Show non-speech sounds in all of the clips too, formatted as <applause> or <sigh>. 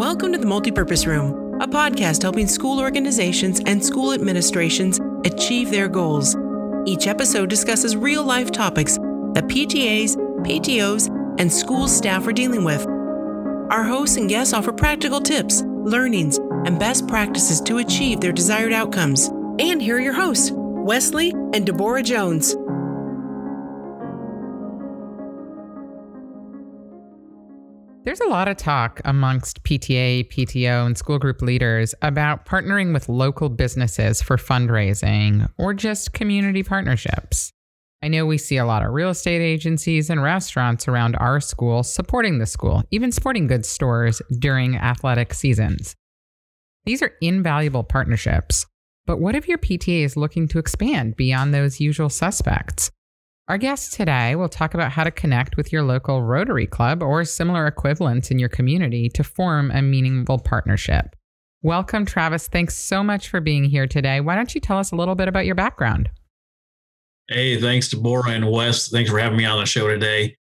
Welcome to the Multipurpose Room, a podcast helping school organizations and school administrations achieve their goals. Each episode discusses real life topics that PTAs, PTOs, and school staff are dealing with. Our hosts and guests offer practical tips, learnings, and best practices to achieve their desired outcomes. And here are your hosts, Wesley and Deborah Jones. There's a lot of talk amongst PTA, PTO, and school group leaders about partnering with local businesses for fundraising or just community partnerships. I know we see a lot of real estate agencies and restaurants around our school supporting the school, even sporting goods stores during athletic seasons. These are invaluable partnerships. But what if your PTA is looking to expand beyond those usual suspects? Our guest today will talk about how to connect with your local Rotary Club or similar equivalents in your community to form a meaningful partnership. Welcome, Travis. Thanks so much for being here today. Why don't you tell us a little bit about your background? Hey, thanks, Deborah and Wes. Thanks for having me on the show today.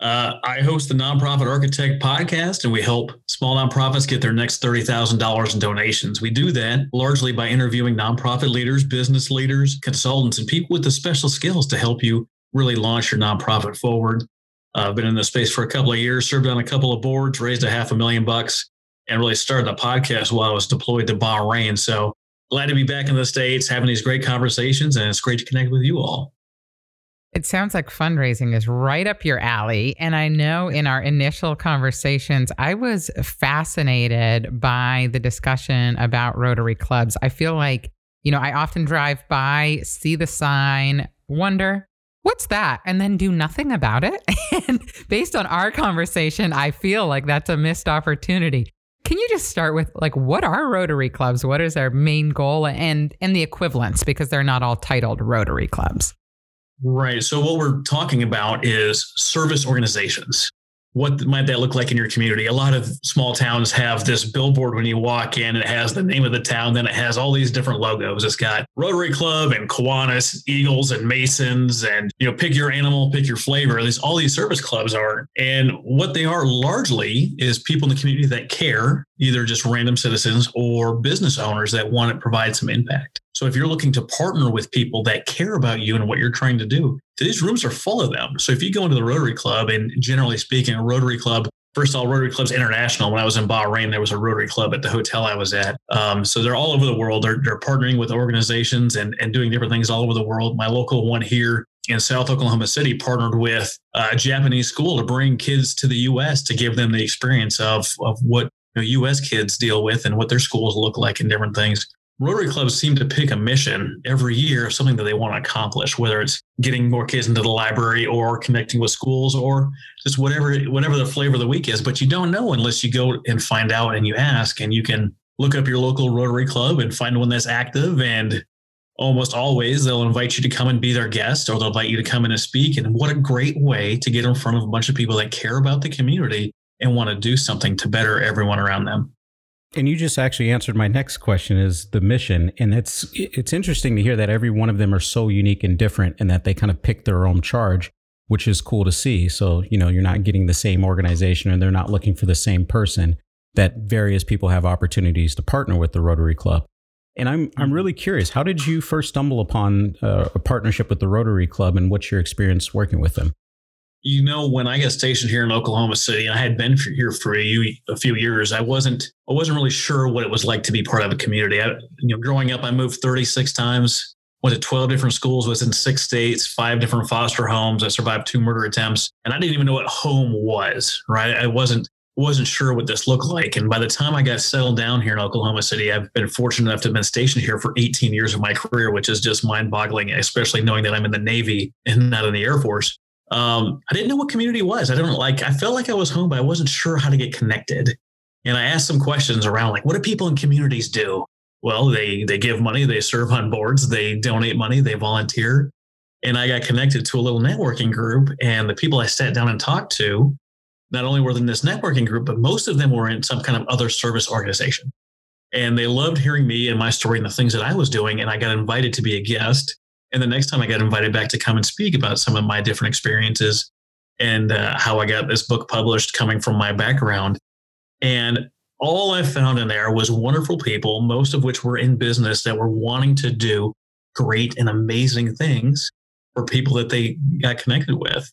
Uh, I host the Nonprofit Architect podcast, and we help small nonprofits get their next $30,000 in donations. We do that largely by interviewing nonprofit leaders, business leaders, consultants, and people with the special skills to help you really launch your nonprofit forward. Uh, I've been in this space for a couple of years, served on a couple of boards, raised a half a million bucks, and really started the podcast while I was deployed to Bahrain. So glad to be back in the States, having these great conversations, and it's great to connect with you all. It sounds like fundraising is right up your alley. And I know in our initial conversations, I was fascinated by the discussion about Rotary clubs. I feel like, you know, I often drive by, see the sign, wonder, what's that? And then do nothing about it. <laughs> and based on our conversation, I feel like that's a missed opportunity. Can you just start with like what are Rotary clubs? What is their main goal and and the equivalents because they're not all titled Rotary clubs? Right. So what we're talking about is service organizations what might that look like in your community? A lot of small towns have this billboard when you walk in. It has the name of the town, then it has all these different logos. It's got Rotary Club and Kiwanis, Eagles and Masons, and you know, pick your animal, pick your flavor. These all these service clubs are, and what they are largely is people in the community that care, either just random citizens or business owners that want to provide some impact. So if you're looking to partner with people that care about you and what you're trying to do, these rooms are full of them. So if you go into the Rotary Club, and generally speaking, a Rotary Club, first of all, Rotary Club's international. When I was in Bahrain, there was a Rotary Club at the hotel I was at. Um, so they're all over the world. They're, they're partnering with organizations and, and doing different things all over the world. My local one here in South Oklahoma City partnered with a Japanese school to bring kids to the U.S. to give them the experience of, of what you know, U.S. kids deal with and what their schools look like and different things. Rotary clubs seem to pick a mission every year, something that they want to accomplish, whether it's getting more kids into the library or connecting with schools or just whatever whatever the flavor of the week is. But you don't know unless you go and find out and you ask, and you can look up your local Rotary club and find one that's active. And almost always they'll invite you to come and be their guest, or they'll invite you to come in and speak. And what a great way to get in front of a bunch of people that care about the community and want to do something to better everyone around them. And you just actually answered my next question is the mission. And it's it's interesting to hear that every one of them are so unique and different and that they kind of pick their own charge, which is cool to see. So, you know, you're not getting the same organization and they're not looking for the same person, that various people have opportunities to partner with the Rotary Club. And I'm I'm really curious, how did you first stumble upon uh, a partnership with the Rotary Club and what's your experience working with them? You know, when I got stationed here in Oklahoma City, and I had been here for a, a few years. I wasn't, I wasn't really sure what it was like to be part of a community. I, you know, growing up, I moved 36 times, went to 12 different schools, was in six states, five different foster homes. I survived two murder attempts, and I didn't even know what home was. Right, I wasn't wasn't sure what this looked like. And by the time I got settled down here in Oklahoma City, I've been fortunate enough to have been stationed here for 18 years of my career, which is just mind boggling, especially knowing that I'm in the Navy and not in the Air Force um, I didn't know what community was. I didn't like, I felt like I was home, but I wasn't sure how to get connected. And I asked some questions around like, what do people in communities do? Well, they they give money, they serve on boards, they donate money, they volunteer. And I got connected to a little networking group. And the people I sat down and talked to, not only were in this networking group, but most of them were in some kind of other service organization. And they loved hearing me and my story and the things that I was doing. And I got invited to be a guest and the next time I got invited back to come and speak about some of my different experiences and uh, how I got this book published coming from my background. And all I found in there was wonderful people, most of which were in business that were wanting to do great and amazing things for people that they got connected with.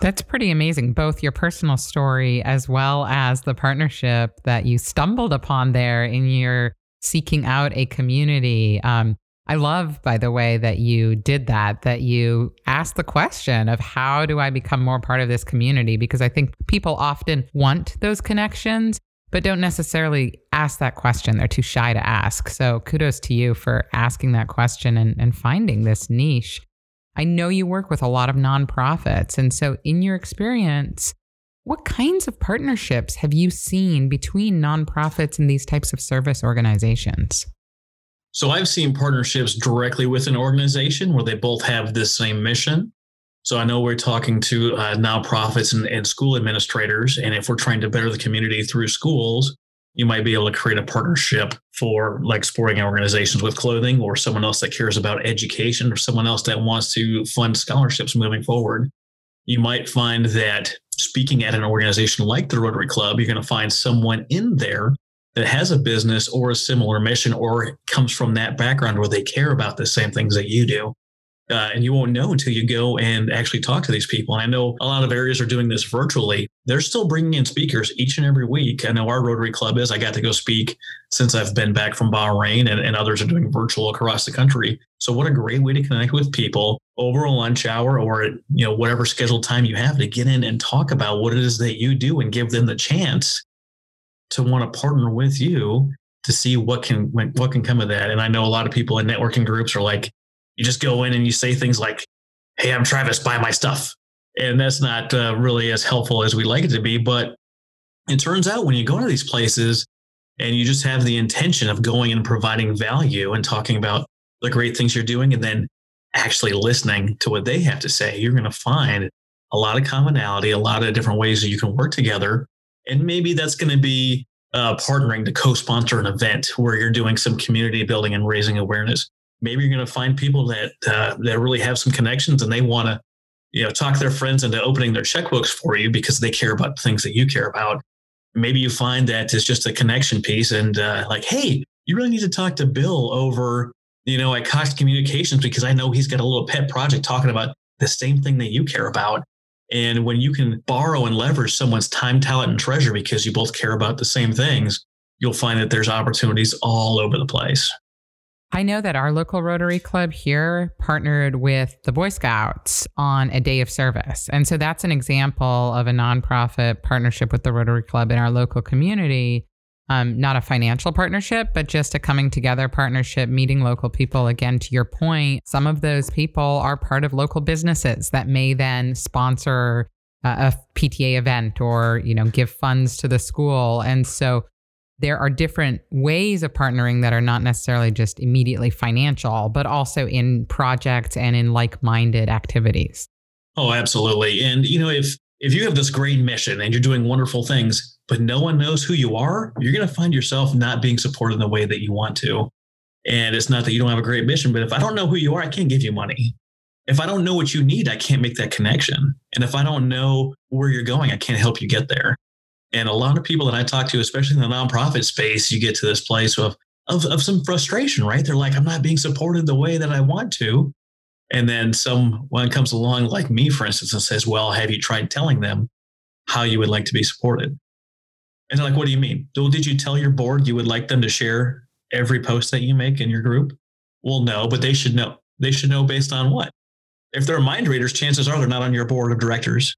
That's pretty amazing, both your personal story as well as the partnership that you stumbled upon there in your seeking out a community. Um, I love, by the way, that you did that, that you asked the question of how do I become more part of this community? Because I think people often want those connections, but don't necessarily ask that question. They're too shy to ask. So kudos to you for asking that question and, and finding this niche. I know you work with a lot of nonprofits. And so, in your experience, what kinds of partnerships have you seen between nonprofits and these types of service organizations? So, I've seen partnerships directly with an organization where they both have this same mission. So, I know we're talking to uh, nonprofits and, and school administrators. And if we're trying to better the community through schools, you might be able to create a partnership for like sporting organizations with clothing or someone else that cares about education or someone else that wants to fund scholarships moving forward. You might find that speaking at an organization like the Rotary Club, you're going to find someone in there that has a business or a similar mission or comes from that background where they care about the same things that you do. Uh, and you won't know until you go and actually talk to these people. And I know a lot of areas are doing this virtually. They're still bringing in speakers each and every week. I know our Rotary Club is. I got to go speak since I've been back from Bahrain, and, and others are doing virtual across the country. So what a great way to connect with people over a lunch hour or you know whatever scheduled time you have to get in and talk about what it is that you do and give them the chance to want to partner with you to see what can what can come of that. And I know a lot of people in networking groups are like, you just go in and you say things like, Hey, I'm Travis, buy my stuff. And that's not uh, really as helpful as we'd like it to be. But it turns out when you go to these places and you just have the intention of going and providing value and talking about the great things you're doing and then actually listening to what they have to say, you're going to find a lot of commonality, a lot of different ways that you can work together. And maybe that's going to be uh, partnering to co sponsor an event where you're doing some community building and raising awareness. Maybe you're going to find people that uh, that really have some connections and they want to you know talk their friends into opening their checkbooks for you because they care about things that you care about. Maybe you find that it's just a connection piece and uh, like hey you really need to talk to bill over you know at cox communications because i know he's got a little pet project talking about the same thing that you care about and when you can borrow and leverage someone's time talent and treasure because you both care about the same things you'll find that there's opportunities all over the place I know that our local Rotary Club here partnered with the Boy Scouts on a day of service. And so that's an example of a nonprofit partnership with the Rotary Club in our local community. Um, not a financial partnership, but just a coming together partnership, meeting local people. Again, to your point, some of those people are part of local businesses that may then sponsor a PTA event or, you know, give funds to the school. And so there are different ways of partnering that are not necessarily just immediately financial, but also in projects and in like-minded activities. Oh, absolutely. And you know, if if you have this great mission and you're doing wonderful things, but no one knows who you are, you're going to find yourself not being supported in the way that you want to. And it's not that you don't have a great mission, but if I don't know who you are, I can't give you money. If I don't know what you need, I can't make that connection. And if I don't know where you're going, I can't help you get there. And a lot of people that I talk to, especially in the nonprofit space, you get to this place of, of, of some frustration, right? They're like, I'm not being supported the way that I want to. And then someone comes along, like me, for instance, and says, Well, have you tried telling them how you would like to be supported? And they're like, What do you mean? Well, did you tell your board you would like them to share every post that you make in your group? Well, no, but they should know. They should know based on what? If they're mind readers, chances are they're not on your board of directors.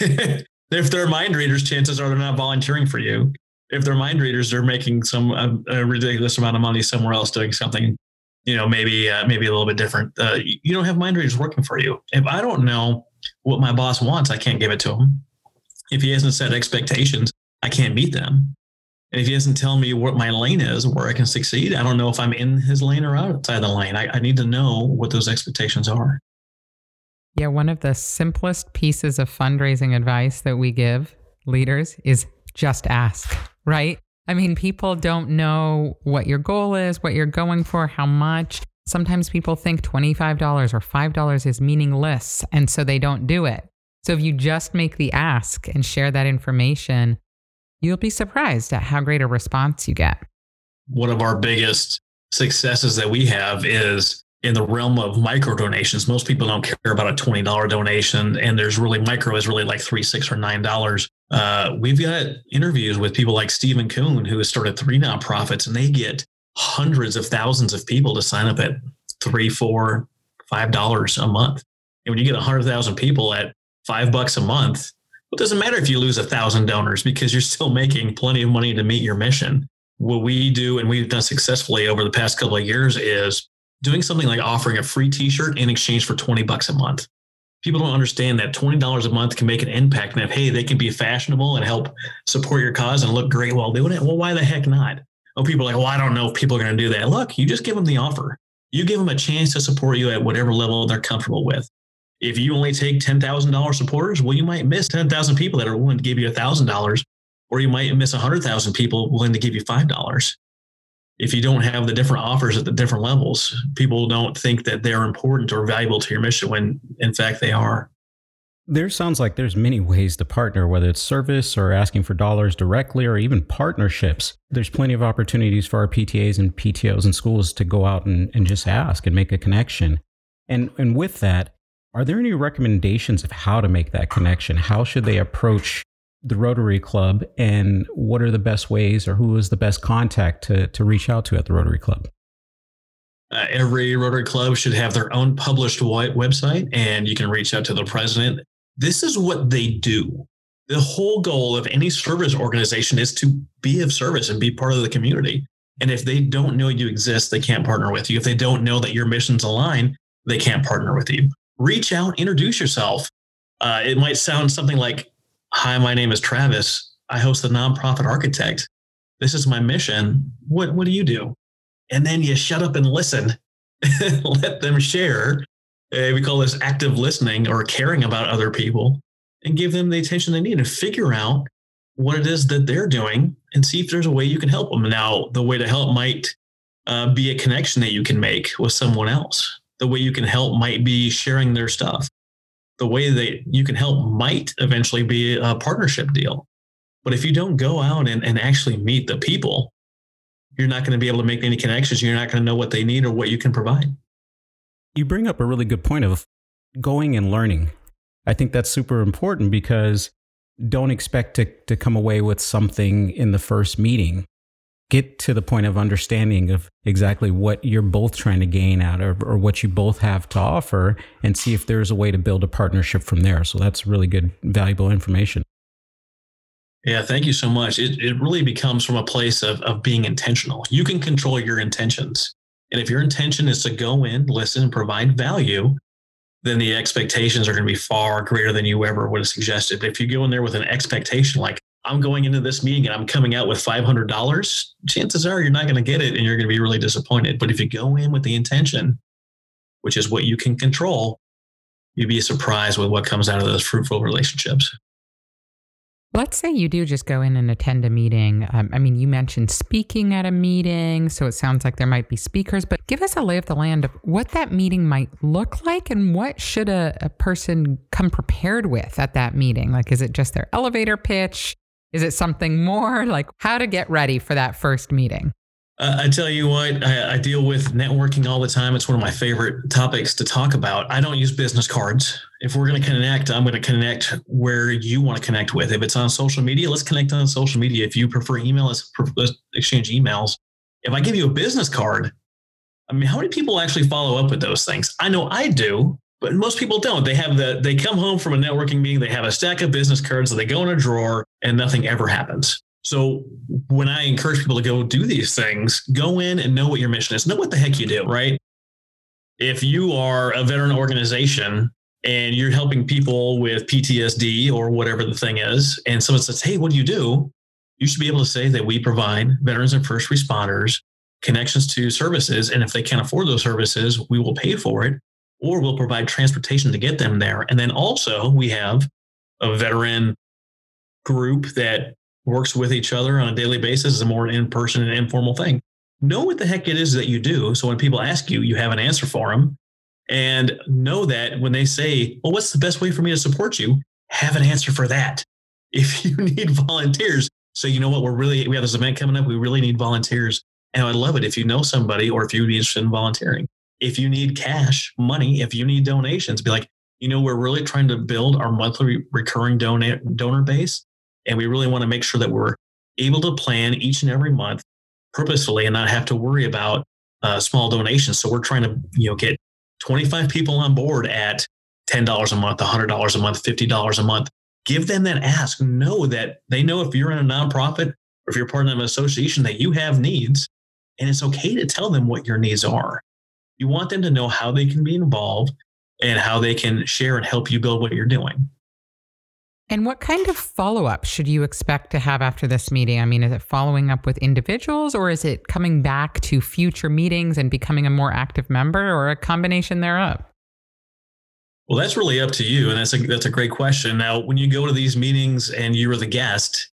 <laughs> If they're mind readers, chances are they're not volunteering for you. If they're mind readers, they're making some a, a ridiculous amount of money somewhere else doing something, you know, maybe uh, maybe a little bit different. Uh, you don't have mind readers working for you. If I don't know what my boss wants, I can't give it to him. If he hasn't set expectations, I can't meet them. And if he doesn't tell me what my lane is, where I can succeed, I don't know if I'm in his lane or outside the lane. I, I need to know what those expectations are. Yeah, one of the simplest pieces of fundraising advice that we give leaders is just ask, right? I mean, people don't know what your goal is, what you're going for, how much. Sometimes people think $25 or $5 is meaningless, and so they don't do it. So if you just make the ask and share that information, you'll be surprised at how great a response you get. One of our biggest successes that we have is in the realm of micro donations. Most people don't care about a $20 donation, and there's really micro is really like three, six, or nine dollars. Uh, we've got interviews with people like Stephen Kuhn, who has started three nonprofits, and they get hundreds of thousands of people to sign up at three, four, five dollars a month. And when you get a hundred thousand people at five bucks a month, it doesn't matter if you lose a thousand donors because you're still making plenty of money to meet your mission. What we do and we've done successfully over the past couple of years is doing something like offering a free t-shirt in exchange for 20 bucks a month. People don't understand that $20 a month can make an impact and if, hey, they can be fashionable and help support your cause and look great while doing it. Well, why the heck not? Oh, people are like, well, I don't know if people are going to do that. Look, you just give them the offer. You give them a chance to support you at whatever level they're comfortable with. If you only take $10,000 supporters, well, you might miss 10,000 people that are willing to give you $1,000, or you might miss 100,000 people willing to give you $5 if you don't have the different offers at the different levels, people don't think that they're important or valuable to your mission when in fact they are. There sounds like there's many ways to partner, whether it's service or asking for dollars directly or even partnerships. There's plenty of opportunities for our PTAs and PTOs and schools to go out and, and just ask and make a connection. And, and with that, are there any recommendations of how to make that connection? How should they approach the Rotary Club and what are the best ways or who is the best contact to, to reach out to at the Rotary Club? Uh, every Rotary Club should have their own published website, and you can reach out to the president. This is what they do. The whole goal of any service organization is to be of service and be part of the community. And if they don't know you exist, they can't partner with you. If they don't know that your missions align, they can't partner with you. Reach out, introduce yourself. Uh, it might sound something like, Hi, my name is Travis. I host the nonprofit architect. This is my mission. What what do you do? And then you shut up and listen. <laughs> Let them share. Uh, we call this active listening or caring about other people and give them the attention they need and figure out what it is that they're doing and see if there's a way you can help them. Now, the way to help might uh, be a connection that you can make with someone else. The way you can help might be sharing their stuff the way that you can help might eventually be a partnership deal. But if you don't go out and, and actually meet the people, you're not going to be able to make any connections. You're not going to know what they need or what you can provide. You bring up a really good point of going and learning. I think that's super important because don't expect to, to come away with something in the first meeting get to the point of understanding of exactly what you're both trying to gain out of or what you both have to offer and see if there's a way to build a partnership from there. So that's really good, valuable information. Yeah, thank you so much. It, it really becomes from a place of, of being intentional. You can control your intentions. And if your intention is to go in, listen, and provide value, then the expectations are going to be far greater than you ever would have suggested. If you go in there with an expectation like, I'm going into this meeting and I'm coming out with $500, chances are you're not going to get it and you're going to be really disappointed. But if you go in with the intention, which is what you can control, you'd be surprised with what comes out of those fruitful relationships. Let's say you do just go in and attend a meeting. Um, I mean, you mentioned speaking at a meeting, so it sounds like there might be speakers, but give us a lay of the land of what that meeting might look like and what should a, a person come prepared with at that meeting? Like, is it just their elevator pitch? Is it something more? Like how to get ready for that first meeting? Uh, I tell you what, I, I, deal with networking all the time. It's one of my favorite topics to talk about. I don't use business cards. If we're going to connect, I'm going to connect where you want to connect with. If it's on social media, let's connect on social media. If you prefer email, let's, let's exchange emails. If I give you a business card, I mean, how many people actually follow up with those things? I know I do, but most people don't. They have the they come home from a networking meeting, they have a stack of business cards, they go in a drawer, and nothing ever happens. So when I encourage people to go do these things, go in and know what your mission is. Know what the heck you do, right? If you are a veteran organization and you're helping people with PTSD or whatever the thing is, and someone says, Hey, what do you do? You should be able to say that we provide veterans and first responders connections to services. And if they can't afford those services, we will pay for it or we'll provide transportation to get them there. And then also we have a veteran group that works with each other on a daily basis is a more in-person and informal thing. Know what the heck it is that you do. So when people ask you, you have an answer for them. And know that when they say, well, what's the best way for me to support you? Have an answer for that. <laughs> If you need volunteers, say, you know what, we're really, we have this event coming up. We really need volunteers. And I'd love it if you know somebody or if you'd be interested in volunteering. If you need cash, money, if you need donations, be like, you know, we're really trying to build our monthly recurring donor donor base. And we really want to make sure that we're able to plan each and every month purposefully and not have to worry about uh, small donations. So we're trying to, you know, get 25 people on board at $10 a month, $100 a month, $50 a month. Give them that ask. Know that they know if you're in a nonprofit or if you're part of an association that you have needs and it's okay to tell them what your needs are. You want them to know how they can be involved and how they can share and help you build what you're doing. And what kind of follow up should you expect to have after this meeting? I mean, is it following up with individuals or is it coming back to future meetings and becoming a more active member or a combination thereof? Well, that's really up to you. And that's a, that's a great question. Now, when you go to these meetings and you're the guest,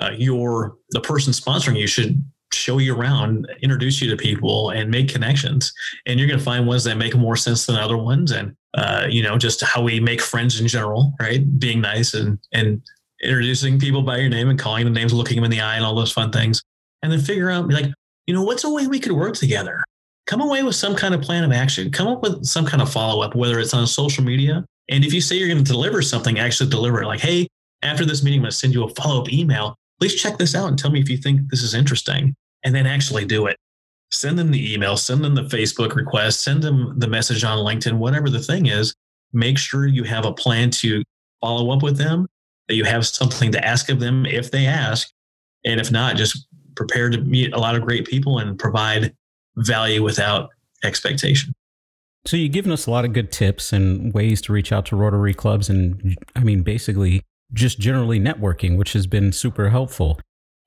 uh, you're the person sponsoring you should show you around, introduce you to people, and make connections. And you're going to find ones that make more sense than other ones. And uh, you know, just how we make friends in general, right? Being nice and and introducing people by your name and calling them names, looking them in the eye, and all those fun things. And then figure out, like, you know, what's a way we could work together? Come away with some kind of plan of action. Come up with some kind of follow up, whether it's on social media. And if you say you're going to deliver something, actually deliver it. Like, hey, after this meeting, I'm going to send you a follow up email. Please check this out and tell me if you think this is interesting and then actually do it. Send them the email, send them the Facebook request, send them the message on LinkedIn, whatever the thing is. Make sure you have a plan to follow up with them, that you have something to ask of them if they ask. And if not, just prepare to meet a lot of great people and provide value without expectation. So you've given us a lot of good tips and ways to reach out to Rotary clubs and I mean basically just generally networking, which has been super helpful.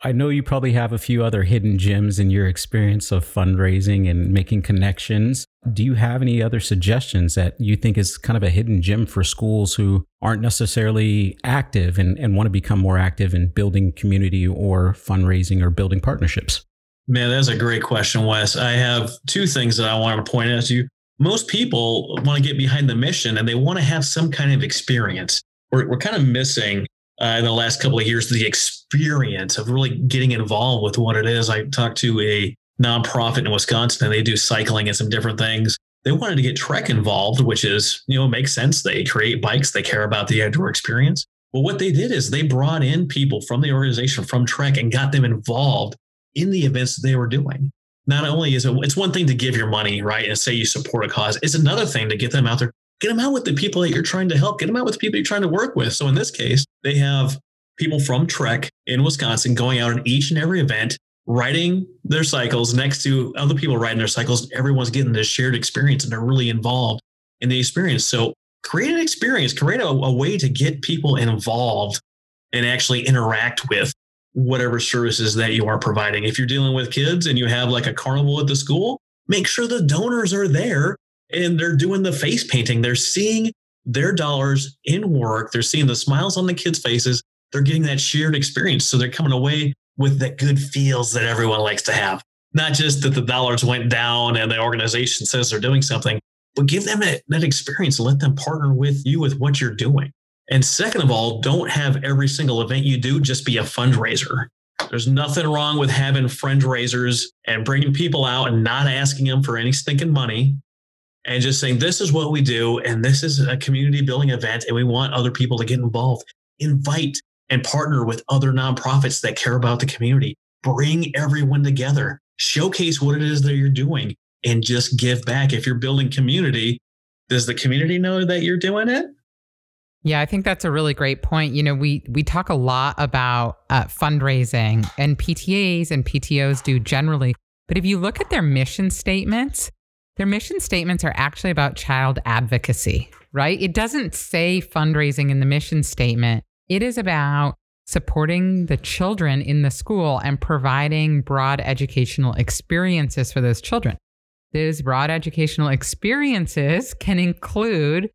I know you probably have a few other hidden gems in your experience of fundraising and making connections. Do you have any other suggestions that you think is kind of a hidden gem for schools who aren't necessarily active and, and want to become more active in building community or fundraising or building partnerships? Man, that's a great question, Wes. I have two things that I want to point out to you. Most people want to get behind the mission and they want to have some kind of experience. We're, we're kind of missing uh, in the last couple of years the experience of really getting involved with what it is. I talked to a nonprofit in Wisconsin and they do cycling and some different things. They wanted to get Trek involved, which is, you know, makes sense. They create bikes, they care about the outdoor experience. Well, what they did is they brought in people from the organization from Trek and got them involved in the events that they were doing. Not only is it, it's one thing to give your money, right, and say you support a cause. It's another thing to get them out there get them out with the people that you're trying to help, get them out with the people you're trying to work with. So in this case, they have people from Trek in Wisconsin going out in each and every event, riding their cycles next to other people riding their cycles. Everyone's getting this shared experience and they're really involved in the experience. So create an experience, create a, a way to get people involved and actually interact with whatever services that you are providing. If you're dealing with kids and you have like a carnival at the school, make sure the donors are there and they're doing the face painting. They're seeing their dollars in work. They're seeing the smiles on the kids' faces. They're getting that shared experience. So they're coming away with that good feels that everyone likes to have. Not just that the dollars went down and the organization says they're doing something, but give them that, that experience. Let them partner with you with what you're doing. And second of all, don't have every single event you do just be a fundraiser. There's nothing wrong with having fundraisers and bringing people out and not asking them for any stinking money and just saying, this is what we do. And this is a community building event. And we want other people to get involved. Invite and partner with other nonprofits that care about the community. Bring everyone together. Showcase what it is that you're doing and just give back. If you're building community, does the community know that you're doing it? Yeah, I think that's a really great point. You know, we we talk a lot about uh, fundraising, and PTAs and PTOs do generally. But if you look at their mission statements, their mission statements are actually about child advocacy, right? It doesn't say fundraising in the mission statement. It is about supporting the children in the school and providing broad educational experiences for those children. Those broad educational experiences can include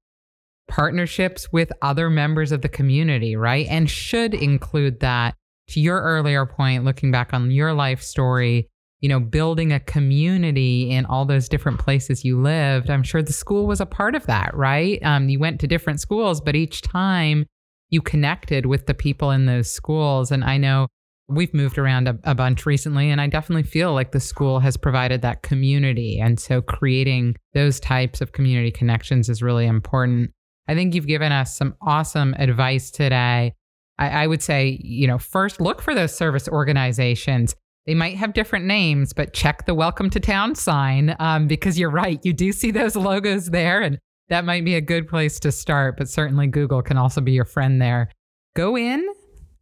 partnerships with other members of the community, right? And should include that. To your earlier point, looking back on your life story, you know, building a community in all those different places you lived. I'm sure the school was a part of that, right? Um, you went to different schools, but each time you connected with the people in those schools. And I know We've moved around a, a, bunch recently, and I definitely feel like the school has provided that community. And so creating those types of community connections is really important. I think you've given us some awesome advice today. I, I would say, you know, first look for those service organizations. They might have different names, but check the welcome to town sign um, because you're right. You do see those logos there, and that might be a good place to start. But certainly, Google can also be your friend there. Go in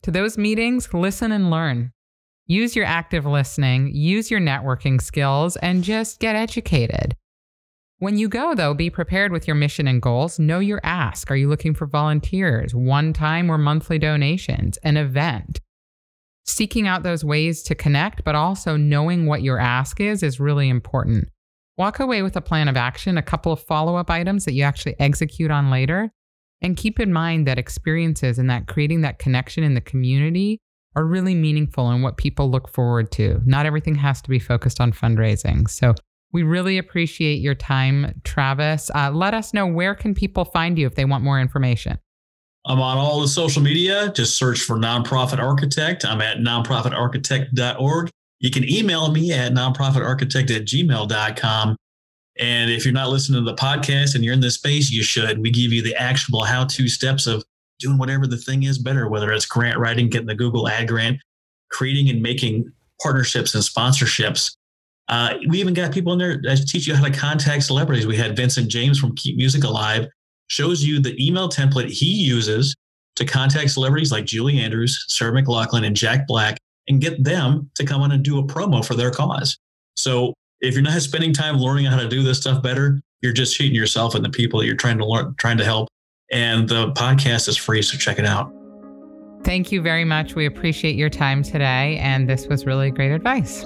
to those meetings, listen and learn. Use your active listening, use your networking skills, and just get educated. When you go, though, be prepared with your mission and goals. Know your ask. Are you looking for volunteers, one time or monthly donations, an event? Seeking out those ways to connect, but also knowing what your ask is, is really important. Walk away with a plan of action, a couple of follow up items that you actually execute on later. And keep in mind that experiences and that creating that connection in the community are really meaningful and what people look forward to. Not everything has to be focused on fundraising. So we really appreciate your time, Travis. Uh, let us know where can people find you if they want more information. I'm on all the social media. Just search for Nonprofit Architect. I'm at nonprofitarchitect.org. You can email me at nonprofitarchitect at gmail.com. And if you're not listening to the podcast and you're in this space, you should. We give you the actionable how to steps of doing whatever the thing is better, whether it's grant writing, getting the Google ad grant, creating and making partnerships and sponsorships uh, we even got people in there that teach you how to contact celebrities. We had Vincent James from Keep Music Alive shows you the email template he uses to contact celebrities like Julie Andrews, Sarah McLachlan, and Jack Black and get them to come on and do a promo for their cause. So if you're not spending time learning how to do this stuff better, you're just cheating yourself and the people that you're trying to learn, trying to help. And the podcast is free, so check it out. Thank you very much. We appreciate your time today. And this was really great advice.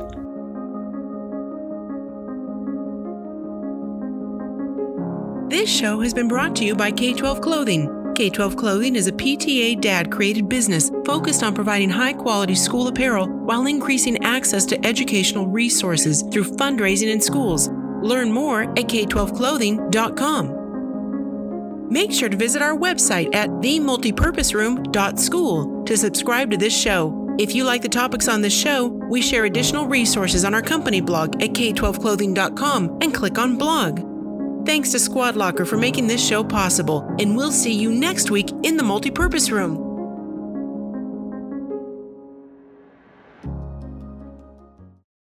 This show has been brought to you by K 12 Clothing. K 12 Clothing is a PTA dad created business focused on providing high quality school apparel while increasing access to educational resources through fundraising in schools. Learn more at k12clothing.com. Make sure to visit our website at themultipurposeroom.school to subscribe to this show. If you like the topics on this show, we share additional resources on our company blog at k12clothing.com and click on blog. Thanks to Squad Locker for making this show possible, and we'll see you next week in the multipurpose room.